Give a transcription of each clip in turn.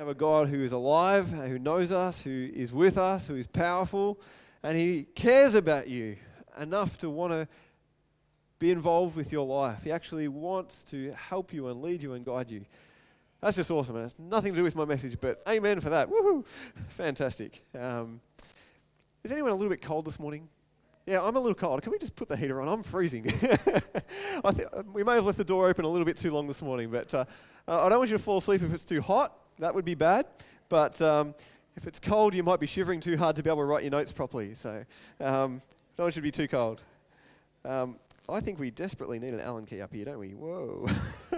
have a God who is alive, who knows us, who is with us, who is powerful, and He cares about you enough to want to be involved with your life. He actually wants to help you and lead you and guide you. That's just awesome. And it's nothing to do with my message, but amen for that. Woohoo! Fantastic. Um, is anyone a little bit cold this morning? Yeah, I'm a little cold. Can we just put the heater on? I'm freezing. I we may have left the door open a little bit too long this morning, but uh, I don't want you to fall asleep if it's too hot. That would be bad. But um, if it's cold, you might be shivering too hard to be able to write your notes properly. So um, want you to be too cold. Um, I think we desperately need an Allen key up here, don't we? Whoa.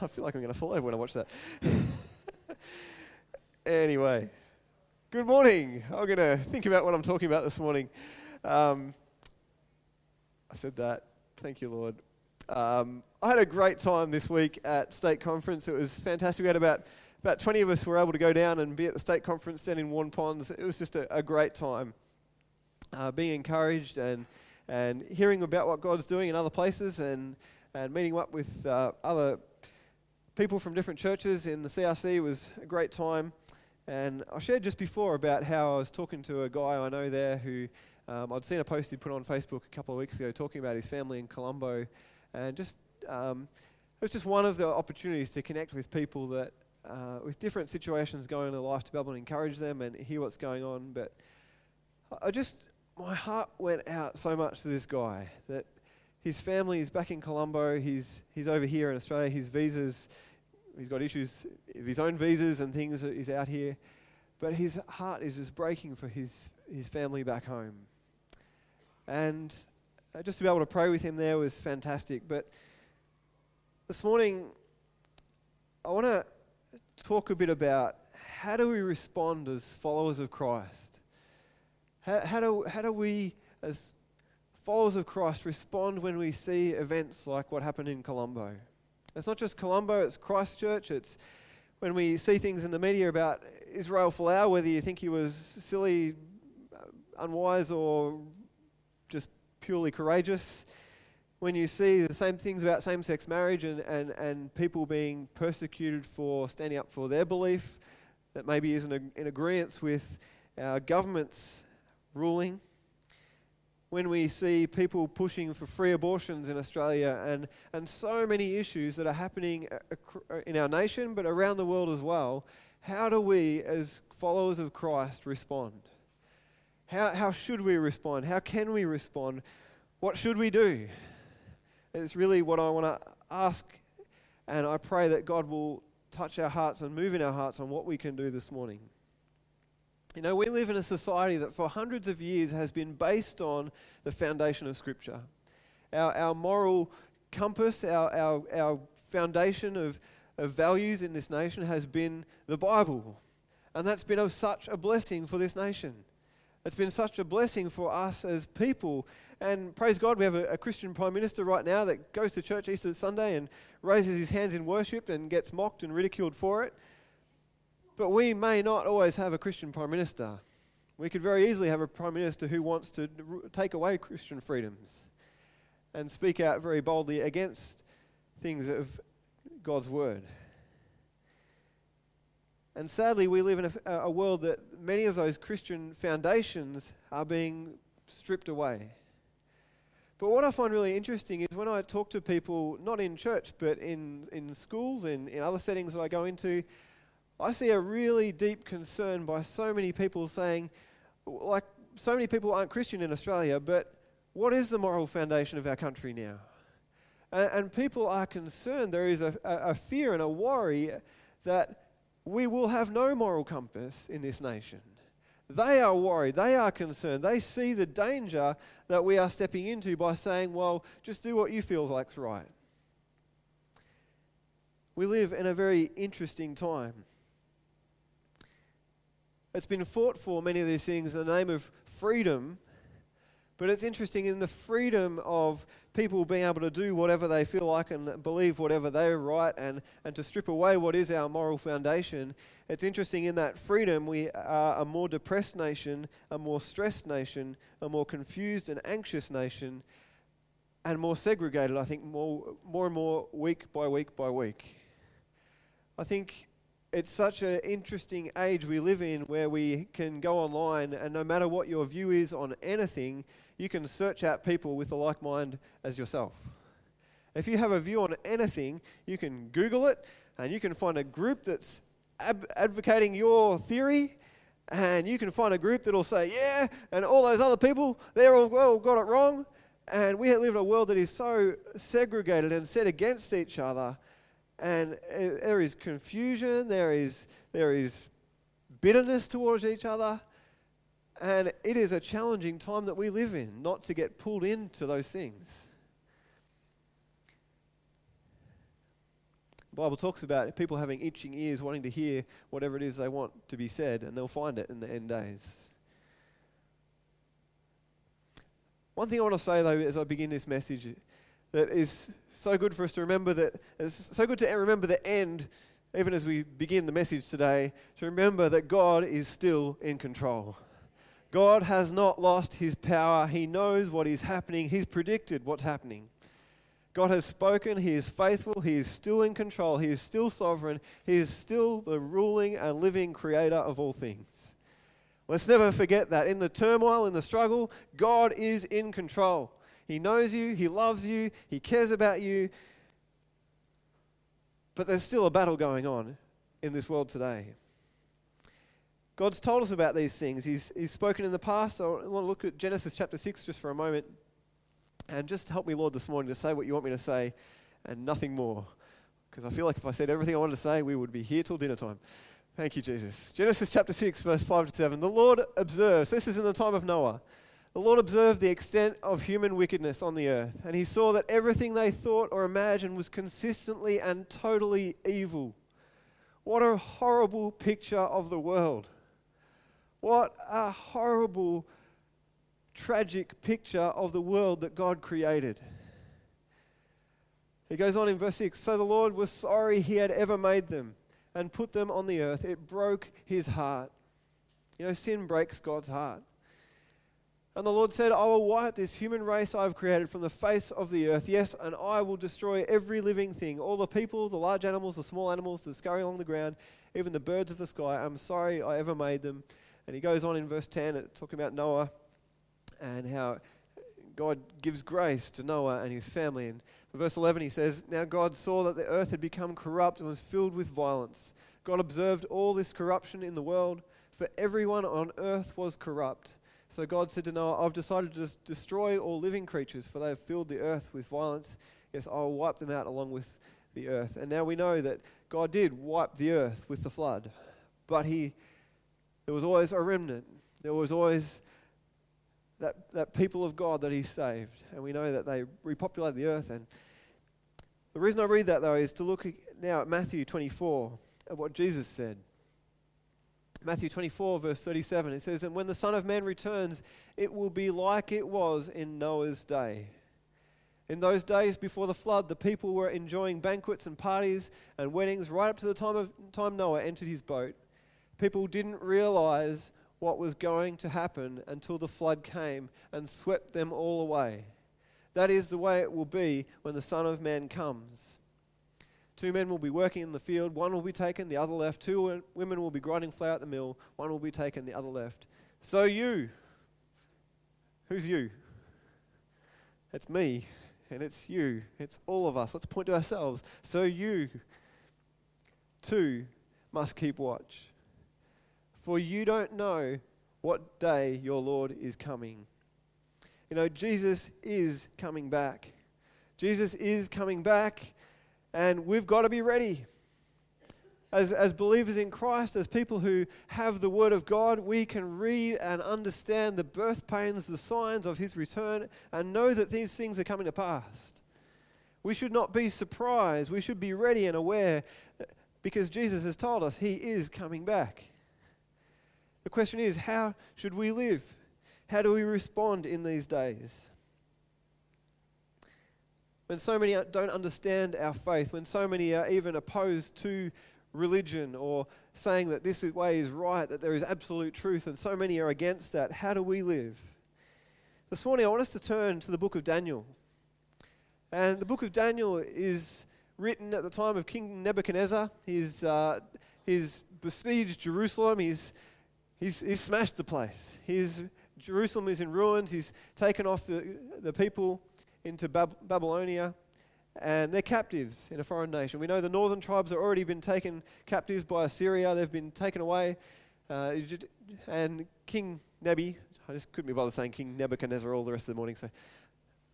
I feel like I'm going to fall over when I watch that. anyway, good morning. I'm going to think about what I'm talking about this morning. Um, I said that. Thank you, Lord. Um, I had a great time this week at state conference. It was fantastic. We had about about 20 of us were able to go down and be at the state conference down in Waurn Ponds. It was just a, a great time. Uh, being encouraged and and hearing about what God's doing in other places and, and meeting up with uh, other people from different churches in the CRC was a great time. And I shared just before about how I was talking to a guy I know there who um, I'd seen a post he'd put on Facebook a couple of weeks ago talking about his family in Colombo. And just um, it was just one of the opportunities to connect with people that, uh, with different situations going in their life, to be able to encourage them and hear what's going on. But I just my heart went out so much to this guy that his family is back in Colombo. He's, he's over here in Australia. His visas, he's got issues of his own visas and things. He's out here. But his heart is just breaking for his, his family back home. And uh, just to be able to pray with him there was fantastic. But this morning, I want to talk a bit about how do we respond as followers of Christ how, how, do, how do we, as followers of Christ, respond when we see events like what happened in Colombo? It's not just Colombo, it's Christchurch. It's when we see things in the media about Israel Folau, whether you think he was silly, uh, unwise, or just purely courageous. When you see the same things about same sex marriage and, and, and people being persecuted for standing up for their belief that maybe isn't in agreement with our government's ruling, when we see people pushing for free abortions in Australia and, and so many issues that are happening uh, in our nation but around the world as well, how do we, as followers of Christ, respond? How, how should we respond? How can we respond? What should we do? It's really what I want to ask, and I pray that God will touch our hearts and move in our hearts on what we can do this morning. You know, we live in a society that for hundreds of years has been based on the foundation of Scripture. Our, our moral compass, our, our, our foundation of, of values in this nation has been the Bible. And that's been of such a blessing for this nation. It's been such a blessing for us as people. And praise God, we have a, a, Christian Prime Minister right now that goes to church Easter Sunday and raises his hands in worship and gets mocked and ridiculed for it. But we may not always have a Christian Prime Minister. We could very easily have a Prime Minister who wants to take away Christian freedoms and speak out very boldly against things of God's Word. And sadly, we live in a, a world that many of those Christian foundations are being stripped away. But what I find really interesting is when I talk to people, not in church, but in, in schools, in, in other settings that I go into, I see a really deep concern by so many people saying, like, so many people aren't Christian in Australia, but what is the moral foundation of our country now? And, and people are concerned. There is a, a, a fear and a worry that we will have no moral compass in this nation. They are worried. They are concerned. They see the danger that we are stepping into by saying, well, just do what you feel like's right. We live in a very interesting time. It's been fought for many of these things in the name of freedom. But it's interesting in the freedom of people being able to do whatever they feel like and believe whatever they're right and, and to strip away what is our moral foundation. It's interesting in that freedom we are a more depressed nation, a more stressed nation, a more confused and anxious nation, and more segregated, I think, more, more and more week by week by week. I think it's such an interesting age we live in where we can go online and no matter what your view is on anything, you can search out people with a like mind as yourself. If you have a view on anything, you can Google it and you can find a group that's ab- advocating your theory and you can find a group that'll say, yeah, and all those other people, they're all well, got it wrong. And we live in a world that is so segregated and set against each other and there is confusion, there is, there is bitterness towards each other, and it is a challenging time that we live in not to get pulled into those things. The Bible talks about people having itching ears, wanting to hear whatever it is they want to be said, and they'll find it in the end days. One thing I want to say, though, as I begin this message, that is so good for us to remember that it's so good to remember the end even as we begin the message today to remember that God is still in control. God has not lost his power. He knows what is happening. He's predicted what's happening. God has spoken. He is faithful. He is still in control. He is still sovereign. He is still the ruling and living creator of all things. Let's never forget that. In the turmoil, in the struggle, God is in control. He knows you, He loves you, He cares about you. But there's still a battle going on in this world today. God's told us about these things. He's, he's spoken in the past. So I want to look at Genesis chapter 6 just for a moment. And just help me, Lord, this morning to say what you want me to say and nothing more. Because I feel like if I said everything I wanted to say, we would be here till dinner time. Thank you, Jesus. Genesis chapter 6, verse 5 to 7. The Lord observes, this is in the time of Noah. The Lord observed the extent of human wickedness on the earth, and he saw that everything they thought or imagined was consistently and totally evil. What a horrible picture of the world. What a horrible, tragic picture of the world that God created. He goes on in verse 6 So the Lord was sorry he had ever made them and put them on the earth. It broke his heart. You know, sin breaks God's heart. And the Lord said, I will wipe this human race I have created from the face of the earth. Yes, and I will destroy every living thing, all the people, the large animals, the small animals that scurry along the ground, even the birds of the sky. I'm sorry I ever made them. And he goes on in verse 10, uh, talking about Noah and how God gives grace to Noah and his family. And verse 11, he says, Now God saw that the earth had become corrupt and was filled with violence. God observed all this corruption in the world, for everyone on earth was corrupt. So God said to Noah, I've decided to destroy all living creatures, for they have filled the earth with violence. Yes, I will wipe them out along with the earth. And now we know that God did wipe the earth with the flood. But he there was always a remnant. There was always that, that people of God that he saved. And we know that they repopulated the earth. And the reason I read that, though, is to look now at Matthew 24, at what Jesus said. Matthew 24, verse 37, it says, And when the Son of Man returns, it will be like it was in Noah's day. In those days before the flood, the people were enjoying banquets and parties and weddings right up to the time of time Noah entered his boat. People didn't realize what was going to happen until the flood came and swept them all away. That is the way it will be when the Son of Man comes. Two men will be working in the field, one will be taken, the other left. Two women will be grinding flour at the mill, one will be taken, the other left. So you, who's you? It's me, and it's you. It's all of us. Let's point to ourselves. So you, too, must keep watch. For you don't know what day your Lord is coming. You know, Jesus is coming back. Jesus is coming back and we've got to be ready. As, as believers in Christ, as people who have the Word of God, we can read and understand the birth pains, the signs of His return, and know that these things are coming to pass. We should not be surprised. We should be ready and aware because Jesus has told us He is coming back. The question is, how should we live? How do we respond in these days? when so many don't understand our faith, when so many are even opposed to religion or saying that this way is right, that there is absolute truth, and so many are against that, how do we live? This morning, I want us to turn to the book of Daniel. And the book of Daniel is written at the time of King Nebuchadnezzar. He's uh, he's besieged Jerusalem. He's, he's, he's smashed the place. He's, Jerusalem is in ruins. He's taken off the, the people into Bab- Babylonia and they're captives in a foreign nation. We know the northern tribes have already been taken captives by Assyria. They've been taken away. Uh, and King Nebi, I just couldn't be bothered saying King Nebuchadnezzar all the rest of the morning, so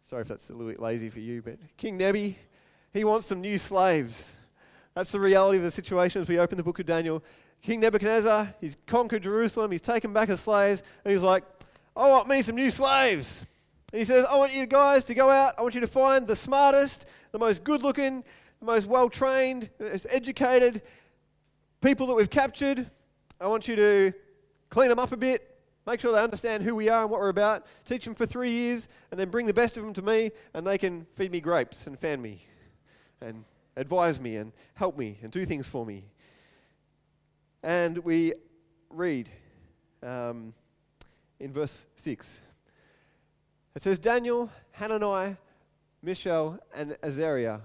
sorry if that's a little bit lazy for you, but King Nebi, he wants some new slaves. That's the reality of the situation as we open the book of Daniel. King Nebuchadnezzar, he's conquered Jerusalem, he's taken back his slaves, and he's like, I want me some new slaves. And he says, I want you guys to go out, I want you to find the smartest, the most good looking, the most well trained, most educated people that we've captured. I want you to clean them up a bit, make sure they understand who we are and what we're about, teach them for three years, and then bring the best of them to me, and they can feed me grapes and fan me and advise me and help me and do things for me. And we read um, in verse 6. It says, Daniel, Hananiah, Mishael, and Azariah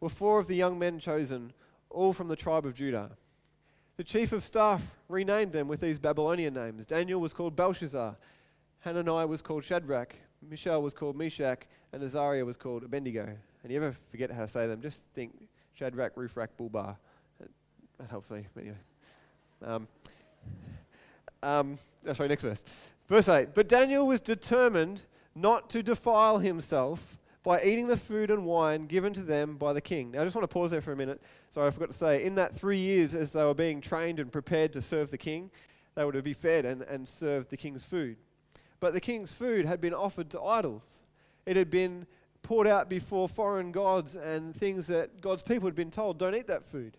were four of the young men chosen, all from the tribe of Judah. The chief of staff renamed them with these Babylonian names. Daniel was called Belshazzar, Hananiah was called Shadrach, Mishael was called Meshach, and Azariah was called Abednego. And you ever forget how to say them, just think Shadrach, Rufrak, Bulbar. That, helps me. Anyway. Um, um, oh, sorry, next verse. Verse 8. But Daniel was determined not to defile himself by eating the food and wine given to them by the king. Now, I just want to pause there for a minute. Sorry, I forgot to say, in that three years as they were being trained and prepared to serve the king, they were to be fed and, and served the king's food. But the king's food had been offered to idols, it had been poured out before foreign gods and things that God's people had been told, don't eat that food.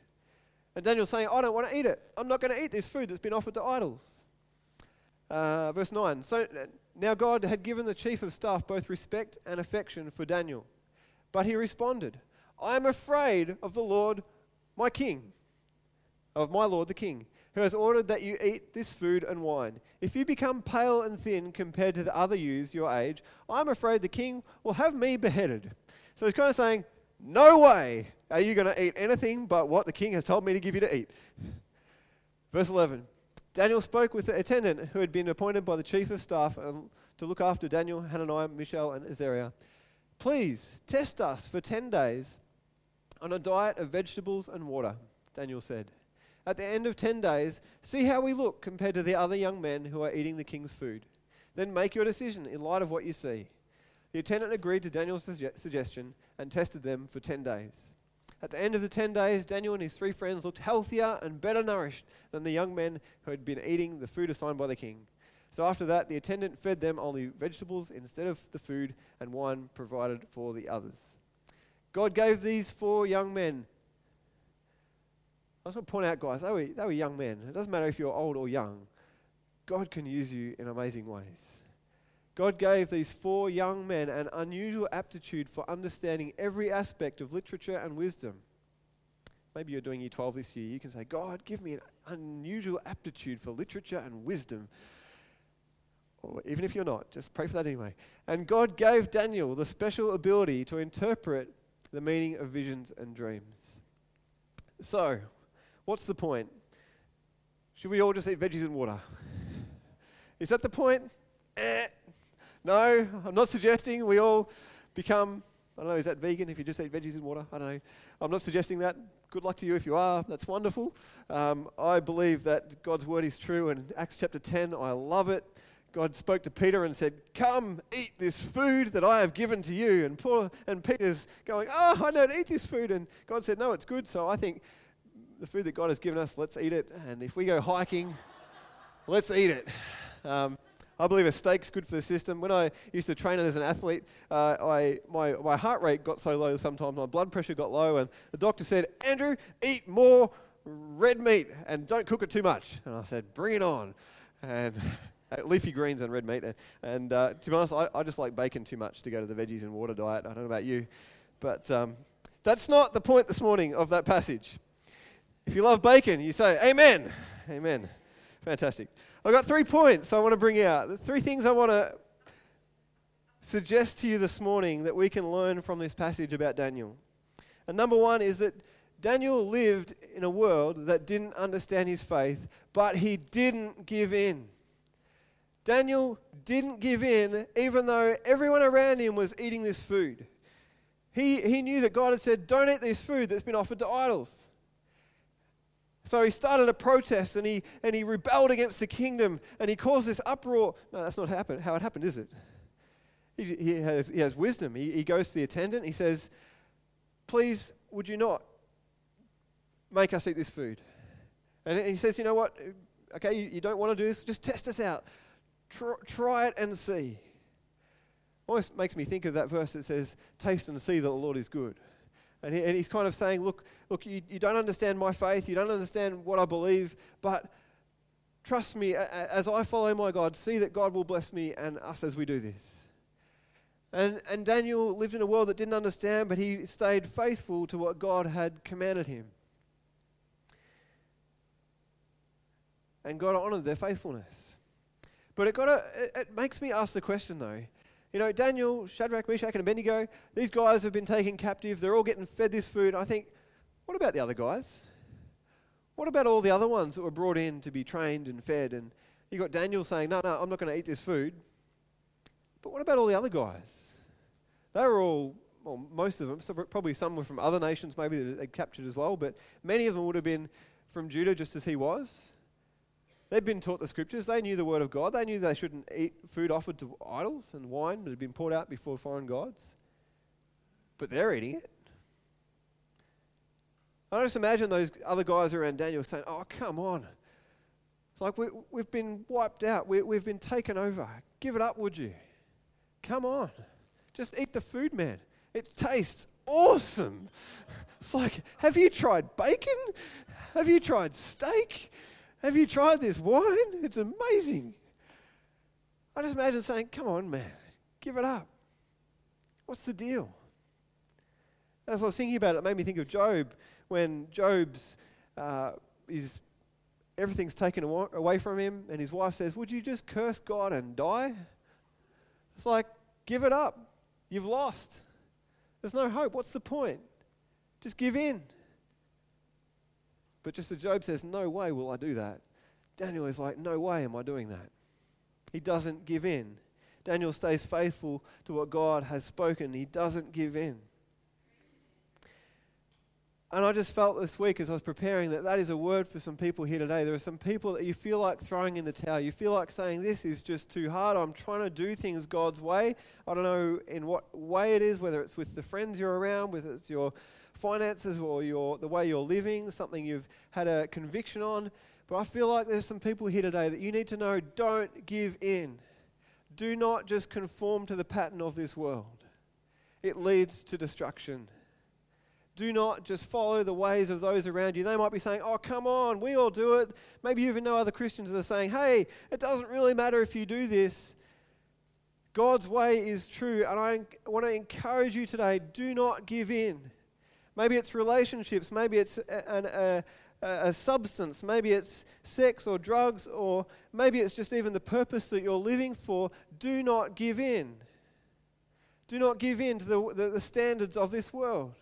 And Daniel's saying, I don't want to eat it. I'm not going to eat this food that's been offered to idols. Uh, verse 9. So now God had given the chief of staff both respect and affection for Daniel. But he responded, I am afraid of the Lord my king, of my Lord the king, who has ordered that you eat this food and wine. If you become pale and thin compared to the other youths your age, I'm afraid the king will have me beheaded. So he's kind of saying, No way are you going to eat anything but what the king has told me to give you to eat. Verse 11 Daniel spoke with the attendant who had been appointed by the chief of staff um, to look after Daniel, Hananiah, Mishael, and Azariah. Please test us for 10 days on a diet of vegetables and water, Daniel said. At the end of 10 days, see how we look compared to the other young men who are eating the king's food. Then make your decision in light of what you see. The attendant agreed to Daniel's suggestion and tested them for 10 days. At the end of the 10 days, Daniel and his three friends looked healthier and better nourished than the young men who had been eating the food assigned by the king. So after that, the attendant fed them only vegetables instead of the food and wine provided for the others. God gave these four young men. I just want to point out, guys, they were, they were young men. It doesn't matter if you're old or young, God can use you in amazing ways. God gave these four young men an unusual aptitude for understanding every aspect of literature and wisdom. Maybe you're doing year 12 this year. You can say, God, give me an unusual aptitude for literature and wisdom. Or even if you're not, just pray for that anyway. And God gave Daniel the special ability to interpret the meaning of visions and dreams. So, what's the point? Should we all just eat veggies and water? Is that the point? Eh. No, I'm not suggesting we all become, I don't know, is that vegan if you just eat veggies and water? I don't know. I'm not suggesting that. Good luck to you if you are. That's wonderful. Um, I believe that God's word is true. And Acts chapter 10, I love it. God spoke to Peter and said, Come, eat this food that I have given to you. And, Paul, and Peter's going, Oh, I don't eat this food. And God said, No, it's good. So I think the food that God has given us, let's eat it. And if we go hiking, let's eat it. Um, I believe a steak's good for the system. When I used to train as an athlete, uh, I, my, my heart rate got so low sometimes, my blood pressure got low, and the doctor said, Andrew, eat more red meat and don't cook it too much. And I said, bring it on. And uh, leafy greens and red meat. And uh, to be honest, I, I, just like bacon too much to go to the veggies and water diet. I don't know about you. But um, that's not the point this morning of that passage. If you love bacon, you say, Amen. Amen. Fantastic. I've got three points I want to bring out. The three things I want to suggest to you this morning that we can learn from this passage about Daniel. And number one is that Daniel lived in a world that didn't understand his faith, but he didn't give in. Daniel didn't give in, even though everyone around him was eating this food. He, he knew that God had said, Don't eat this food that's been offered to idols. So he started a protest and he, and he rebelled against the kingdom and he caused this uproar. No, that's not happen, how it happened, is it? He, he, has, he has wisdom. He, he goes to the attendant. He says, Please, would you not make us eat this food? And he says, You know what? Okay, you, you don't want to do this? Just test us out. Try, try it and see. Almost makes me think of that verse that says, Taste and see that the Lord is good. And, he, and he's kind of saying, Look, look you, you don't understand my faith, you don't understand what I believe, but trust me, as I follow my God, see that God will bless me and us as we do this. And, and Daniel lived in a world that didn't understand, but he stayed faithful to what God had commanded him. And God honored their faithfulness. But it, got a, it, it makes me ask the question though you know, Daniel, Shadrach, Meshach, and Abednego, these guys have been taken captive. They're all getting fed this food. I think, what about the other guys? What about all the other ones that were brought in to be trained and fed? And you got Daniel saying, no, no, I'm not going to eat this food. But what about all the other guys? They were all, well, most of them, so probably some were from other nations maybe that they captured as well, but many of them would have been from Judah just as he was. They'd been taught the scriptures, they knew the word of God, they knew they shouldn't eat food offered to idols and wine that had been poured out before foreign gods. But they're eating it. I just imagine those other guys around Daniel saying, Oh, come on. It's like we, we've been wiped out, we, we've been taken over. Give it up, would you? Come on. Just eat the food, man. It tastes awesome. It's like, have you tried bacon? Have you tried steak? Have you tried this wine? It's amazing. I just imagine saying, Come on, man, give it up. What's the deal? As I was thinking about it, it made me think of Job when Job's uh, is everything's taken away from him, and his wife says, "Would you just curse God and die?" It's like, give it up. You've lost. There's no hope. What's the point? Just give in. But just as Job says, No way will I do that. Daniel is like, No way am I doing that. He doesn't give in. Daniel stays faithful to what God has spoken, he doesn't give in. And I just felt this week as I was preparing that that is a word for some people here today. There are some people that you feel like throwing in the towel. You feel like saying, This is just too hard. I'm trying to do things God's way. I don't know in what way it is, whether it's with the friends you're around, whether it's your finances or your, the way you're living, something you've had a conviction on. But I feel like there's some people here today that you need to know don't give in. Do not just conform to the pattern of this world, it leads to destruction. Do not just follow the ways of those around you. They might be saying, Oh, come on, we all do it. Maybe you even know other Christians that are saying, Hey, it doesn't really matter if you do this. God's way is true. And I want to encourage you today do not give in. Maybe it's relationships. Maybe it's a, a, a, substance. Maybe it's sex or drugs, or maybe it's just even the purpose that you're living for. Do not give in. Do not give in to the, the, the standards of this world.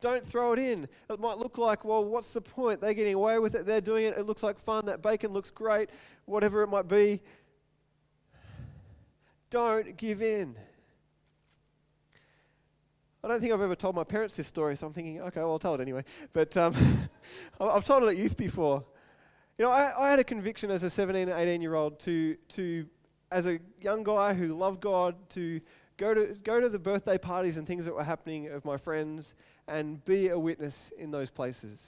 Don't throw it in. It might look like, well, what's the point? They're getting away with it. They're doing it. It looks like fun. That bacon looks great. Whatever it might be. Don't give in. I don't think I've ever told my parents this story, so I'm thinking, okay, well, I'll tell it anyway. But um, I've told it at youth before. You know, I, I had a conviction as a 17 and 18 year old to, to, as a young guy who loved God, to go to, go to the birthday parties and things that were happening of my friends and be a witness in those places.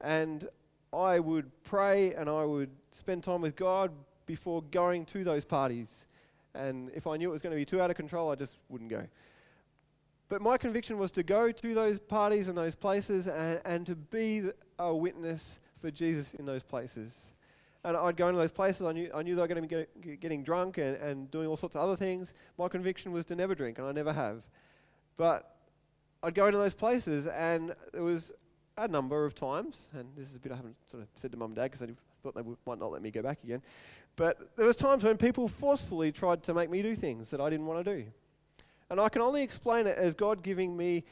And I would pray and I would spend time with God before going to those parties. And if I knew it was going to be too out of control, I just wouldn't go. But my conviction was to go to those parties and those places and, and to be a witness for Jesus in those places. And I'd go into those places, I knew, I knew they were going to be get, getting drunk and, and doing all sorts of other things. My conviction was to never drink, and I never have. But I'd go into those places, and there was a number of times, and this is a bit I haven't sort of said to mum and dad because I thought they would, might not let me go back again. But there was times when people forcefully tried to make me do things that I didn't want to do. And I can only explain it as God giving me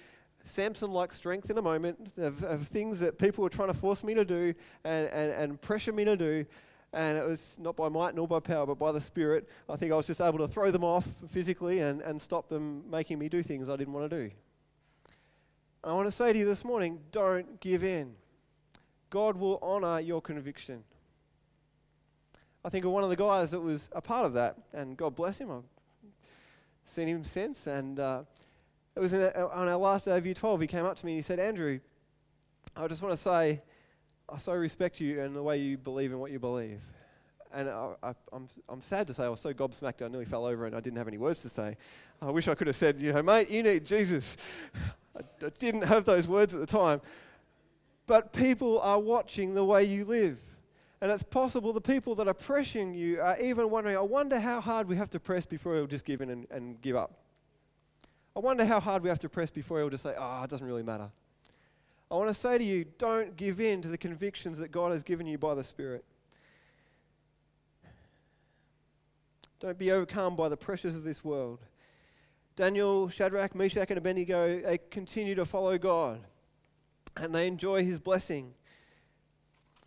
Samson like strength in a moment of, of, things that people were trying to force me to do and, and, and pressure me to do. And it was not by might nor by power, but by the Spirit. I think I was just able to throw them off physically and, and stop them making me do things I didn't want to do. I want to say to you this morning don't give in. God will honor your conviction. I think of one of the guys that was a part of that, and God bless him. I've seen him since, and uh, it was a, on our last day of year 12. He came up to me and he said, Andrew, I just want to say, I so respect you and the way you believe in what you believe. And I, am I'm, I'm sad to say I was so gobsmacked I nearly fell over and I didn't have any words to say. I wish I could have said, you know, mate, you need Jesus. I, I didn't have those words at the time. But people are watching the way you live. And it's possible the people that are pressuring you are even wondering, I wonder how hard we have to press before he'll just give in and, and give up. I wonder how hard we have to press before he'll just say, oh, it doesn't really matter. I want to say to you, don't give in to the convictions that God has given you by the Spirit. Don't be overcome by the pressures of this world. Daniel, Shadrach, Meshach, and Abednego, they continue to follow God and they enjoy his blessing.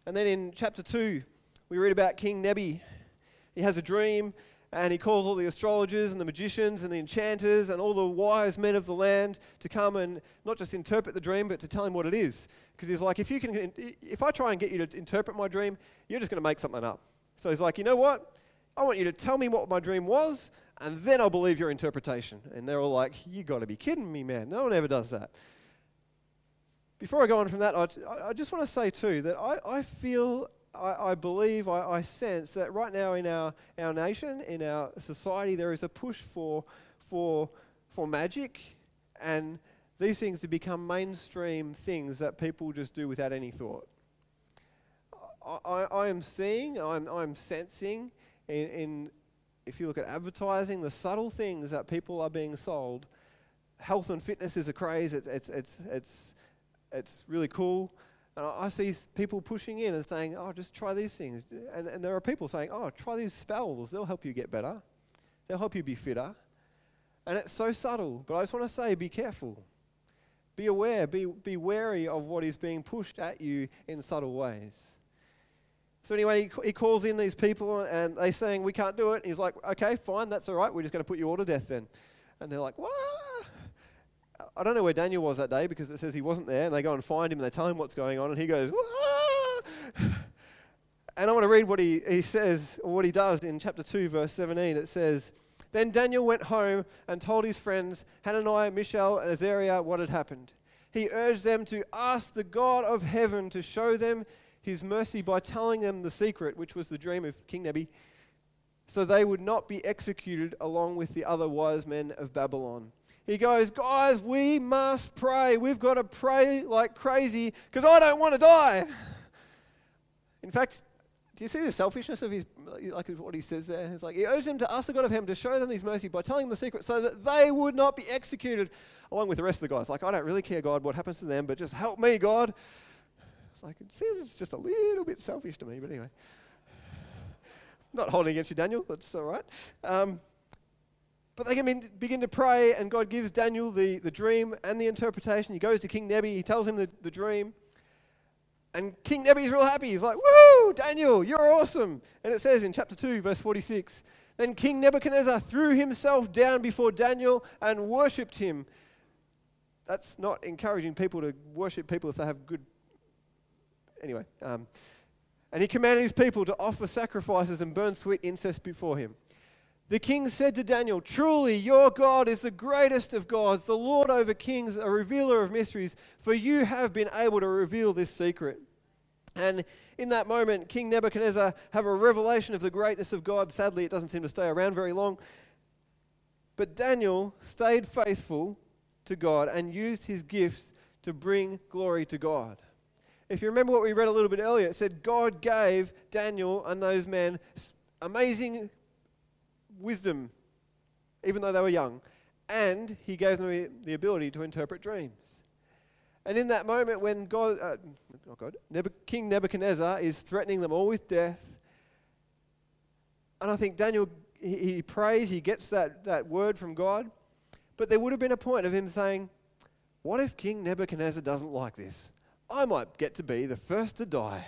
And then in chapter 2, we read about King Nebi. He has a dream and he calls all the astrologers and the magicians and the enchanters and all the wise men of the land to come and not just interpret the dream, but to tell him what it is. Because he's like, if you can, if I try and get you to interpret my dream, you're just going to make something up. So he's like, you know what? I want you to tell me what my dream was, and then I'll believe your interpretation. And they're all like, you got to be kidding me, man. No one ever does that. Before I go on from that, I, I just want to say too that I, I feel I, I believe, I, I, sense that right now in our, our nation, in our society, there is a push for, for, for magic and these things to become mainstream things that people just do without any thought. I, I am seeing, I'm, I'm sensing in, in, if you look at advertising, the subtle things that people are being sold. Health and fitness is a craze, it's, it's, it's, it's, it's really cool. And I see people pushing in and saying, oh, just try these things. And, and there are people saying, oh, try these spells. They'll help you get better. They'll help you be fitter. And it's so subtle. But I just want to say, be careful. Be aware. Be, be wary of what is being pushed at you in subtle ways. So anyway, he, he calls in these people and they're saying, we can't do it. And he's like, okay, fine, that's all right. We're just going to put you all to death then. And they're like, what? I don't know where Daniel was that day because it says he wasn't there, and they go and find him and they tell him what's going on, and he goes, and I want to read what he, he says, or what he does in chapter 2, verse 17. It says, Then Daniel went home and told his friends, Hananiah, Mishael, and Azariah, what had happened. He urged them to ask the God of heaven to show them his mercy by telling them the secret, which was the dream of King Nebi, so they would not be executed along with the other wise men of Babylon he goes, Guys, we must pray. We've got to pray like crazy because I don't want to die. In fact, do you see the selfishness of his, like what he says there? It's like he owes him to us, the God of heaven, to show them his mercy by telling them the secret so that they would not be executed along with the rest of the guys. Like, I don't really care, God, what happens to them, but just help me, God. It's like, it seems just a little bit selfish to me, but anyway. Not holding against you, Daniel. That's all right. Um, but they begin to pray, and God gives Daniel the, the dream and the interpretation. He goes to King Nebi, he tells him the, the dream. And King Nebi's real happy. He's like, Woo, Daniel, you're awesome. And it says in chapter 2, verse 46 Then King Nebuchadnezzar threw himself down before Daniel and worshipped him. That's not encouraging people to worship people if they have good. Anyway. Um, and he commanded his people to offer sacrifices and burn sweet incense before him. The king said to Daniel, Truly, your God is the greatest of gods, the Lord over kings, a revealer of mysteries, for you have been able to reveal this secret. And in that moment, King Nebuchadnezzar have a revelation of the greatness of God. Sadly, it doesn't seem to stay around very long. But Daniel stayed faithful to God and used his gifts to bring glory to God. If you remember what we read a little bit earlier, it said God gave Daniel and those men amazing wisdom, even though they were young, and he gave them the ability to interpret dreams. And in that moment, when God, uh, not God, King Nebuchadnezzar is threatening them all with death, and I think Daniel, he, he prays, he gets that, that word from God, but there would have been a point of him saying, what if King Nebuchadnezzar doesn't like this? I might get to be the first to die.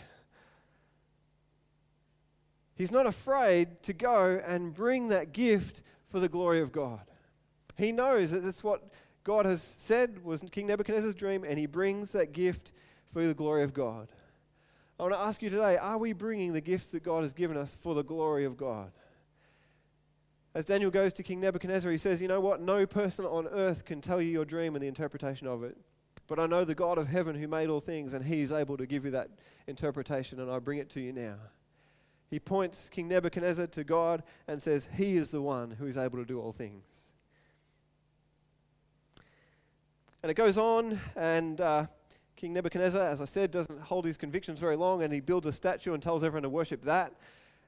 He's not afraid to go and bring that gift for the glory of God. He knows that it's what God has said was King Nebuchadnezzar's dream, and he brings that gift for the glory of God. I want to ask you today are we bringing the gifts that God has given us for the glory of God? As Daniel goes to King Nebuchadnezzar, he says, You know what? No person on earth can tell you your dream and the interpretation of it. But I know the God of heaven who made all things, and he's able to give you that interpretation, and I bring it to you now. He points King Nebuchadnezzar to God and says, He is the one who is able to do all things. And it goes on, and uh, King Nebuchadnezzar, as I said, doesn't hold his convictions very long, and he builds a statue and tells everyone to worship that.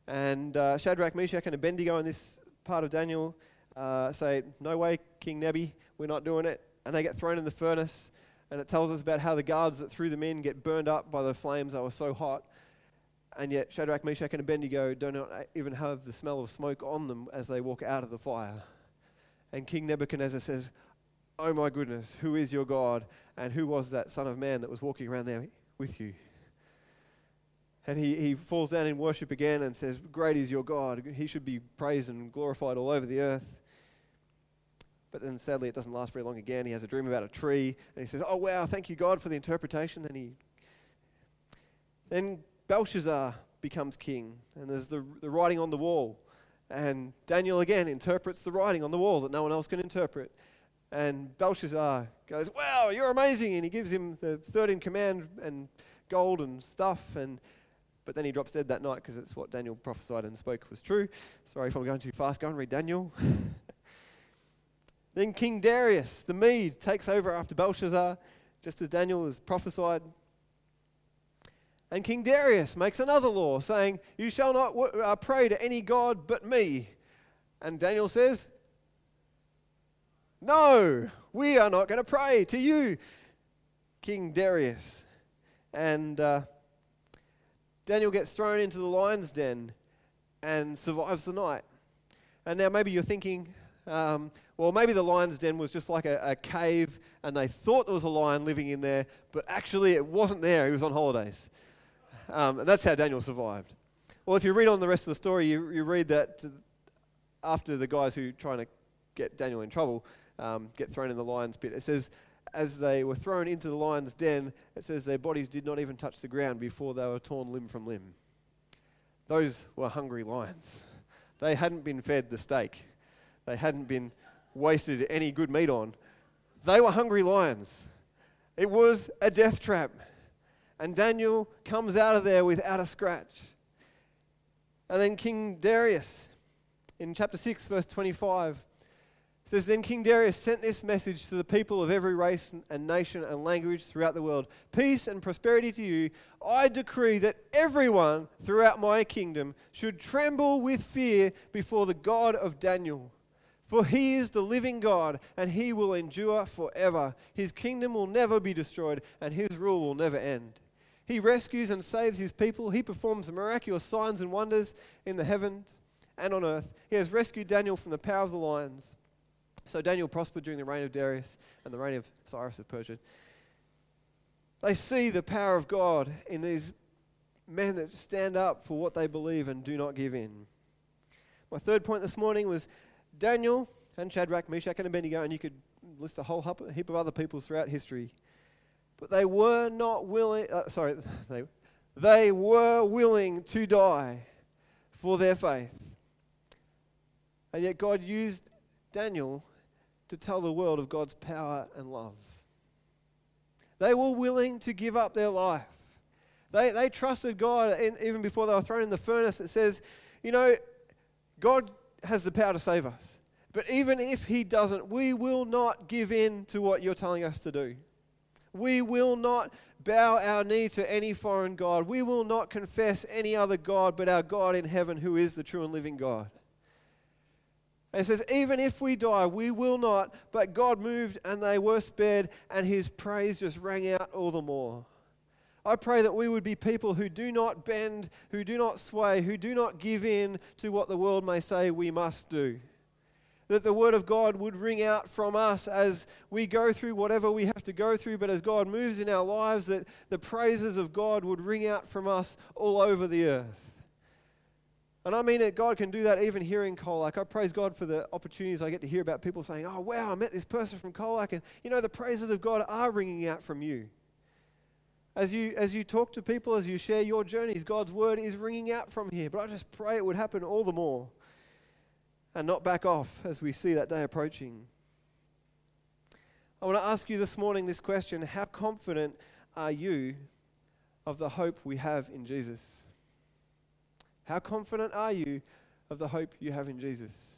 And uh, Shadrach, Meshach, and Abednego in this part of Daniel uh, say, No way, King Nebi, we're not doing it. And they get thrown in the furnace. And it tells us about how the guards that threw them in get burned up by the flames. They were so hot. And yet, Shadrach, Meshach, and Abednego do not even have the smell of smoke on them as they walk out of the fire. And King Nebuchadnezzar says, Oh my goodness, who is your God? And who was that Son of Man that was walking around there with you? And he, he falls down in worship again and says, Great is your God. He should be praised and glorified all over the earth. But then sadly, it doesn't last very long again. He has a dream about a tree and he says, Oh, wow, thank you, God, for the interpretation. And he. Then Belshazzar becomes king, and there's the, the writing on the wall. And Daniel again interprets the writing on the wall that no one else can interpret. And Belshazzar goes, Wow, you're amazing. And he gives him the third in command and gold and stuff. And, but then he drops dead that night because it's what Daniel prophesied and spoke was true. Sorry if I'm going too fast. Go and read Daniel. then King Darius the Mede takes over after Belshazzar, just as Daniel was prophesied. And King Darius makes another law saying, You shall not uh, pray to any god but me. And Daniel says, no, we are not going to pray to you, King Darius. And uh, Daniel gets thrown into the lion's den and survives the night. And now maybe you're thinking, um, well, maybe the lion's den was just like a, a, cave and they thought there was a lion living in there, but actually it wasn't there. He was on holidays. Um, and that's how Daniel survived. Well, if you read on the rest of the story, you, you read that after the guys who trying to get Daniel in trouble, um, get thrown in the lion's pit. It says, as they were thrown into the lion's den, it says their bodies did not even touch the ground before they were torn limb from limb. Those were hungry lions. They hadn't been fed the steak, they hadn't been wasted any good meat on. They were hungry lions. It was a death trap. And Daniel comes out of there without a scratch. And then King Darius, in chapter 6, verse 25, says then King Darius sent this message to the people of every race and nation and language throughout the world. Peace and prosperity to you. I decree that everyone throughout my kingdom should tremble with fear before the God of Daniel. For he is the living God, and he will endure forever. His kingdom will never be destroyed, and his rule will never end. He rescues and saves his people. He performs miraculous signs and wonders in the heavens and on earth. He has rescued Daniel from the power of the lions. So Daniel prospered during the reign of Darius and the reign of Cyrus of Persia. They see the power of God in these men that stand up for what they believe and do not give in. My third point this morning was Daniel and Shadrach, Meshach, and Abednego, and you could list a whole heap of other people throughout history. But they were not willing, uh, sorry, they, they were willing to die for their faith. And yet God used Daniel to tell the world of God's power and love. They were willing to give up their life. They, they trusted God and even before they were thrown in the furnace. It says, you know, God has the power to save us. But even if He doesn't, we will not give in to what you're telling us to do. We will not bow our knee to any foreign God. We will not confess any other God but our God in heaven, who is the true and living God. And it says, even if we die, we will not. But God moved and they were spared, and his praise just rang out all the more. I pray that we would be people who do not bend, who do not sway, who do not give in to what the world may say we must do. That the Word of God would ring out from us as we go through whatever we have to go through, but as God moves in our lives, that the praises of God would ring out from us all over the earth. And I mean that God can do that even here in Colac. I praise God for the opportunities I get to hear about people saying, Oh, wow, I met this person from Colac. And, you know, the praises of God are ringing out from you. As you, as you talk to people, as you share your journeys, God's word is ringing out from here. But I just pray it would happen all the more and not back off as we see that day approaching. I want to ask you this morning this question How confident are you of the hope we have in Jesus? How confident are you of the hope you have in Jesus?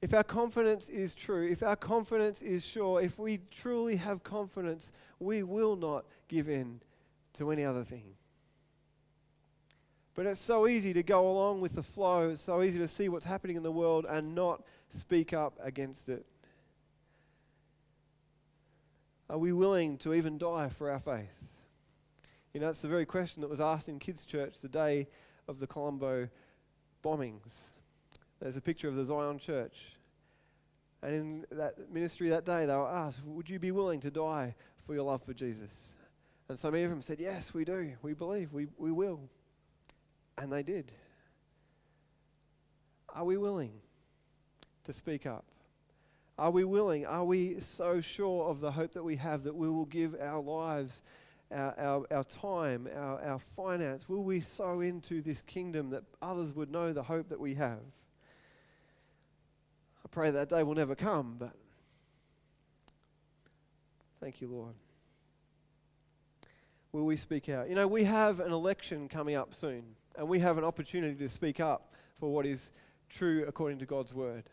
If our confidence is true, if our confidence is sure, if we truly have confidence, we will not give in to any other thing. But it's so easy to go along with the flow, it's so easy to see what's happening in the world and not speak up against it. Are we willing to even die for our faith? You know, it's the very question that was asked in kids' church the day of the Colombo bombings. There's a picture of the Zion Church. And in that ministry that day, they were asked, Would you be willing to die for your love for Jesus? And so many of them said, Yes, we do. We believe. We, we will. And they did. Are we willing to speak up? Are we willing? Are we so sure of the hope that we have that we will give our lives, our, our, our time, our, our finance? Will we sow into this kingdom that others would know the hope that we have? I pray that day will never come, but thank you, Lord. Will we speak out? You know, we have an election coming up soon, and we have an opportunity to speak up for what is true according to God's word.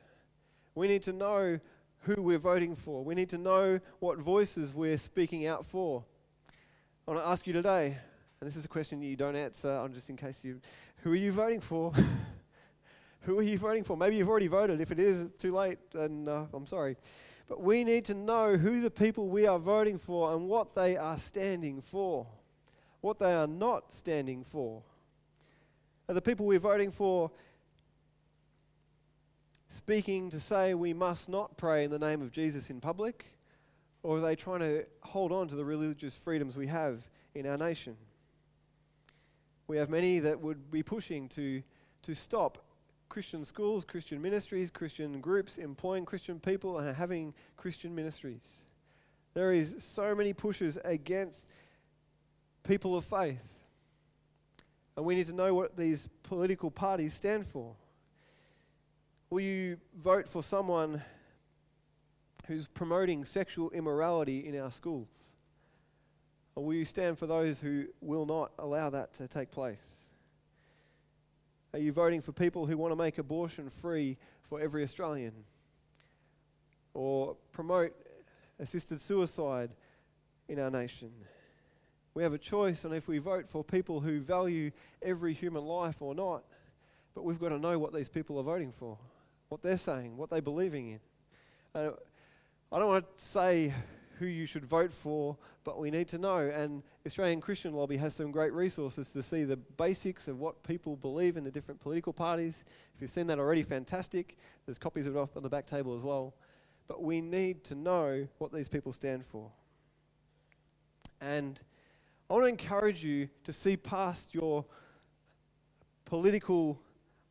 We need to know who we're voting for. We need to know what voices we're speaking out for. I want to ask you today, and this is a question you don't answer, just in case you, who are you voting for? who are you voting for? Maybe you've already voted. If it is too late, then uh, I'm sorry. But we need to know who the people we are voting for and what they are standing for, what they are not standing for. Are the people we're voting for speaking to say we must not pray in the name of Jesus in public? Or are they trying to hold on to the religious freedoms we have in our nation? We have many that would be pushing to, to stop Christian schools, Christian ministries, Christian groups employing Christian people and having Christian ministries. There is so many pushes against people of faith. And we need to know what these political parties stand for. Will you vote for someone who's promoting sexual immorality in our schools? Or will you stand for those who will not allow that to take place? Are you voting for people who want to make abortion free for every Australian? Or promote assisted suicide in our nation? We have a choice on if we vote for people who value every human life or not, but we've got to know what these people are voting for what they're saying, what they're believing in. Uh, I don't want to say who you should vote for, but we need to know. And Australian Christian Lobby has some great resources to see the basics of what people believe in the different political parties. If you've seen that already, fantastic. There's copies of it up on the back table as well. But we need to know what these people stand for. And I want to encourage you to see past your political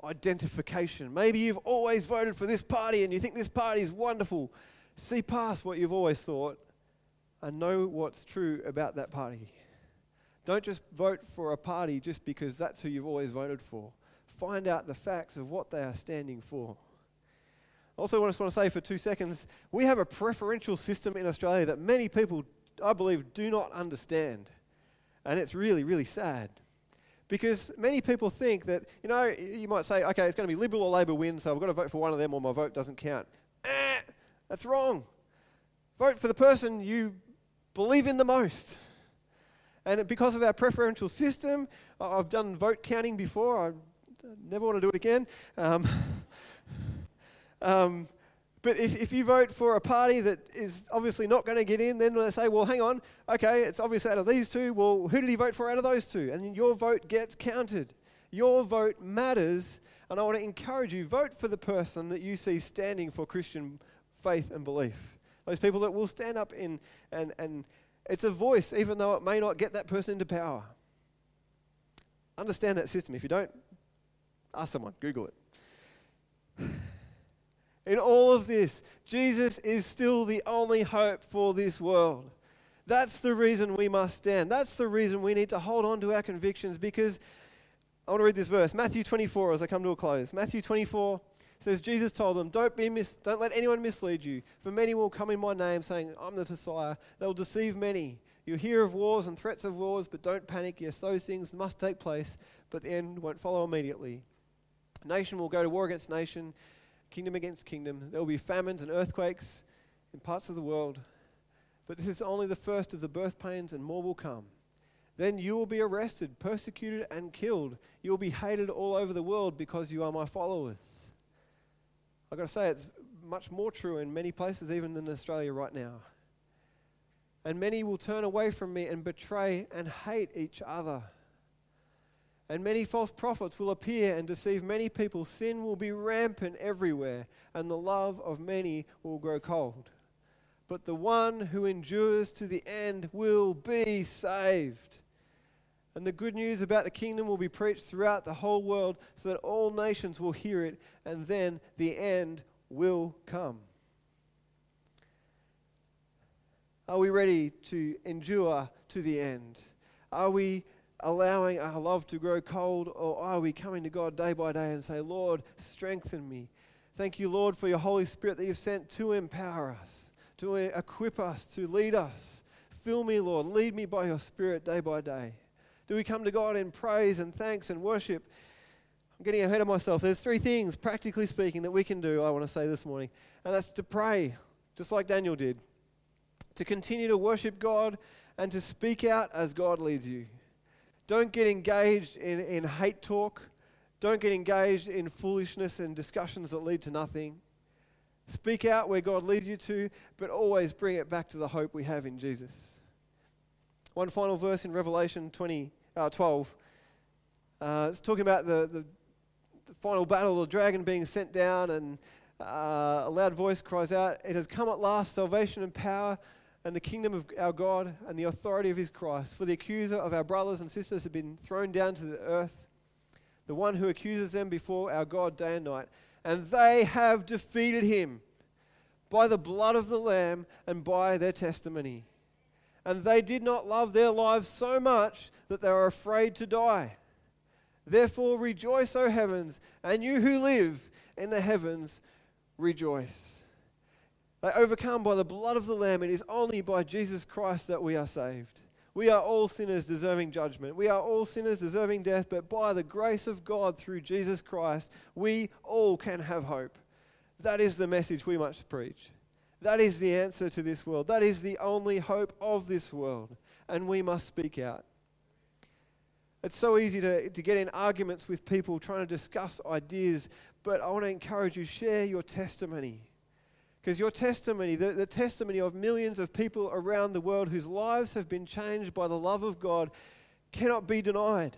identification. Maybe you've always voted for this party and you think this party is wonderful. See past what you've always thought and know what's true about that party. Don't just vote for a party just because that's who you've always voted for. Find out the facts of what they are standing for. Also, I just want to say for two seconds we have a preferential system in Australia that many people, I believe, do not understand. And it's really, really sad. Because many people think that, you know, you might say, okay, it's going to be Liberal or Labor win, so I've got to vote for one of them or my vote doesn't count. Eh, that's wrong. Vote for the person you believe in the most. And because of our preferential system, I've done vote counting before. I never want to do it again. Um, um, but if, if you vote for a party that is obviously not going to get in, then they say, well, hang on, okay, it's obvious out of these two. Well, who did he vote for out of those two? And your vote gets counted. Your vote matters, and I want to encourage you vote for the person that you see standing for Christian faith and belief. Those people that will stand up in and, and it's a voice, even though it may not get that person into power. Understand that system. If you don't, ask someone, Google it. In all of this, Jesus is still the only hope for this world. That's the reason we must stand. That's the reason we need to hold on to our convictions because I want to read this verse, Matthew 24, as I come to a close. Matthew 24 says, Jesus told them, don't, be mis- don't let anyone mislead you, for many will come in my name saying, I'm the Messiah. They'll deceive many. You'll hear of wars and threats of wars, but don't panic. Yes, those things must take place, but the end won't follow immediately. Nation will go to war against nation, kingdom against kingdom. There will be famines and earthquakes in parts of the world. But this is only the first of the birth pains, and more will come. Then you will be arrested, persecuted, and killed. You will be hated all over the world because you are my followers. I've got to say, it's much more true in many places, even than Australia right now. And many will turn away from me and betray and hate each other. And many false prophets will appear and deceive many people. Sin will be rampant everywhere, and the love of many will grow cold but the one who endures to the end will be saved. And the good news about the kingdom will be preached throughout the whole world so that all nations will hear it, and then the end will come. Are we ready to endure to the end? Are we allowing our love to grow cold, or are we coming to God day by day and say, Lord, strengthen me? Thank you, Lord, for your Holy Spirit that you've sent to empower us to equip us, to lead us. Fill me, Lord. Lead me by your Spirit day by day. Do we come to God in praise and thanks and worship? I'm getting ahead of myself. There's three things, practically speaking, that we can do, I want to say this morning. And that's to pray, just like Daniel did, to continue to worship God and to speak out as God leads you. Don't get engaged in, in hate talk. Don't get engaged in foolishness and discussions that lead to nothing. Speak out where God leads you to, but always bring it back to the hope we have in Jesus. One final verse in Revelation 20, uh, 12. Uh, it's talking about the, the, the, final battle, the dragon being sent down, and uh, a loud voice cries out, It has come at last, salvation and power, and the kingdom of our God, and the authority of his Christ. For the accuser of our brothers and sisters has been thrown down to the earth, the one who accuses them before our God day and night and they have defeated him by the blood of the Lamb and by their testimony. And they did not love their lives so much that they were afraid to die. Therefore, rejoice, O heavens, and you who live in the heavens, rejoice. They overcome by the blood of the Lamb. It is only by Jesus Christ that we are saved. We are all sinners deserving judgment. We are all sinners deserving death, but by the grace of God through Jesus Christ, we all can have hope. That is the message we must preach. That is the answer to this world. That is the only hope of this world. And we must speak out. It's so easy to, to get in arguments with people trying to discuss ideas, but I want to encourage you share your testimony. Because your testimony, the, the testimony of millions of people around the world whose lives have been changed by the love of God, cannot be denied.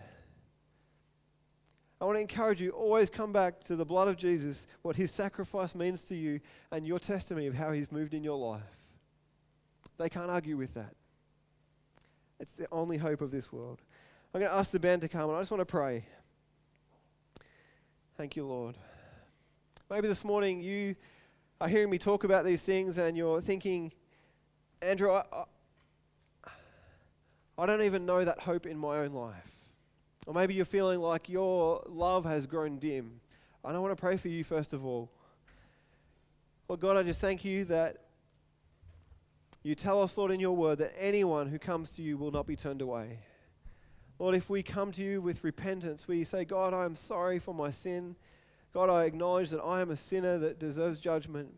I want to encourage you always come back to the blood of Jesus, what his sacrifice means to you, and your testimony of how he's moved in your life. They can't argue with that. It's the only hope of this world. I'm going to ask the band to come, and I just want to pray. Thank you, Lord. Maybe this morning you are hearing me talk about these things and you're thinking, Andrew, I, I don't even know that hope in my own life. Or maybe you're feeling like your love has grown dim. And I want to pray for you first of all. Lord God, I just thank you that you tell us, Lord, in your word that anyone who comes to you will not be turned away. Lord, if we come to you with repentance, we say, God, I am sorry for my sin. God, I acknowledge that I am a sinner that deserves judgment.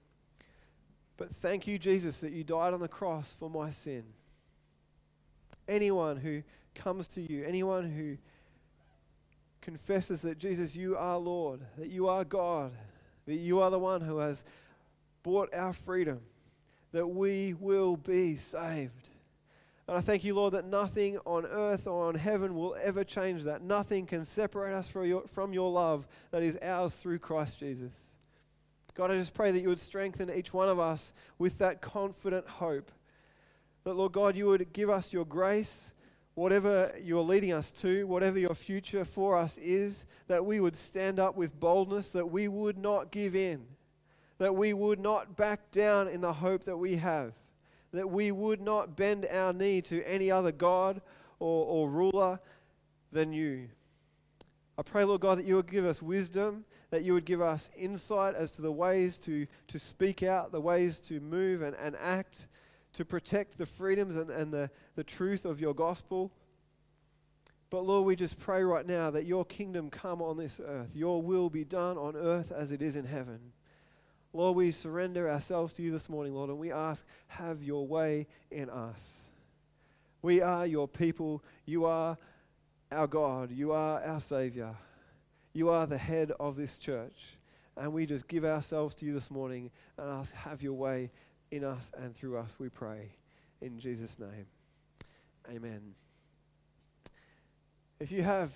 But thank you, Jesus, that you died on the cross for my sin. Anyone who comes to you, anyone who confesses that Jesus, you are Lord, that you are God, that you are the one who has bought our freedom, that we will be saved. And I thank you, Lord, that nothing on earth or on heaven will ever change that. Nothing can separate us from your, from your love that is ours through Christ Jesus. God, I just pray that you would strengthen each one of us with that confident hope. That, Lord God, you would give us your grace, whatever you're leading us to, whatever your future for us is, that we would stand up with boldness, that we would not give in, that we would not back down in the hope that we have that we would not bend our knee to any other God or, or ruler than you. I pray, Lord God, that you would give us wisdom, that you would give us insight as to the ways to, to speak out, the ways to move and, and act, to protect the freedoms and, and the, the truth of your gospel. But Lord, we just pray right now that your kingdom come on this earth, your will be done on earth as it is in heaven. Lord, we surrender ourselves to you this morning, Lord, and we ask, have your way in us. We are your people. You are our God. You are our Savior. You are the head of this church. And we just give ourselves to you this morning and ask, have your way in us and through us, we pray. In Jesus' name. Amen. If you have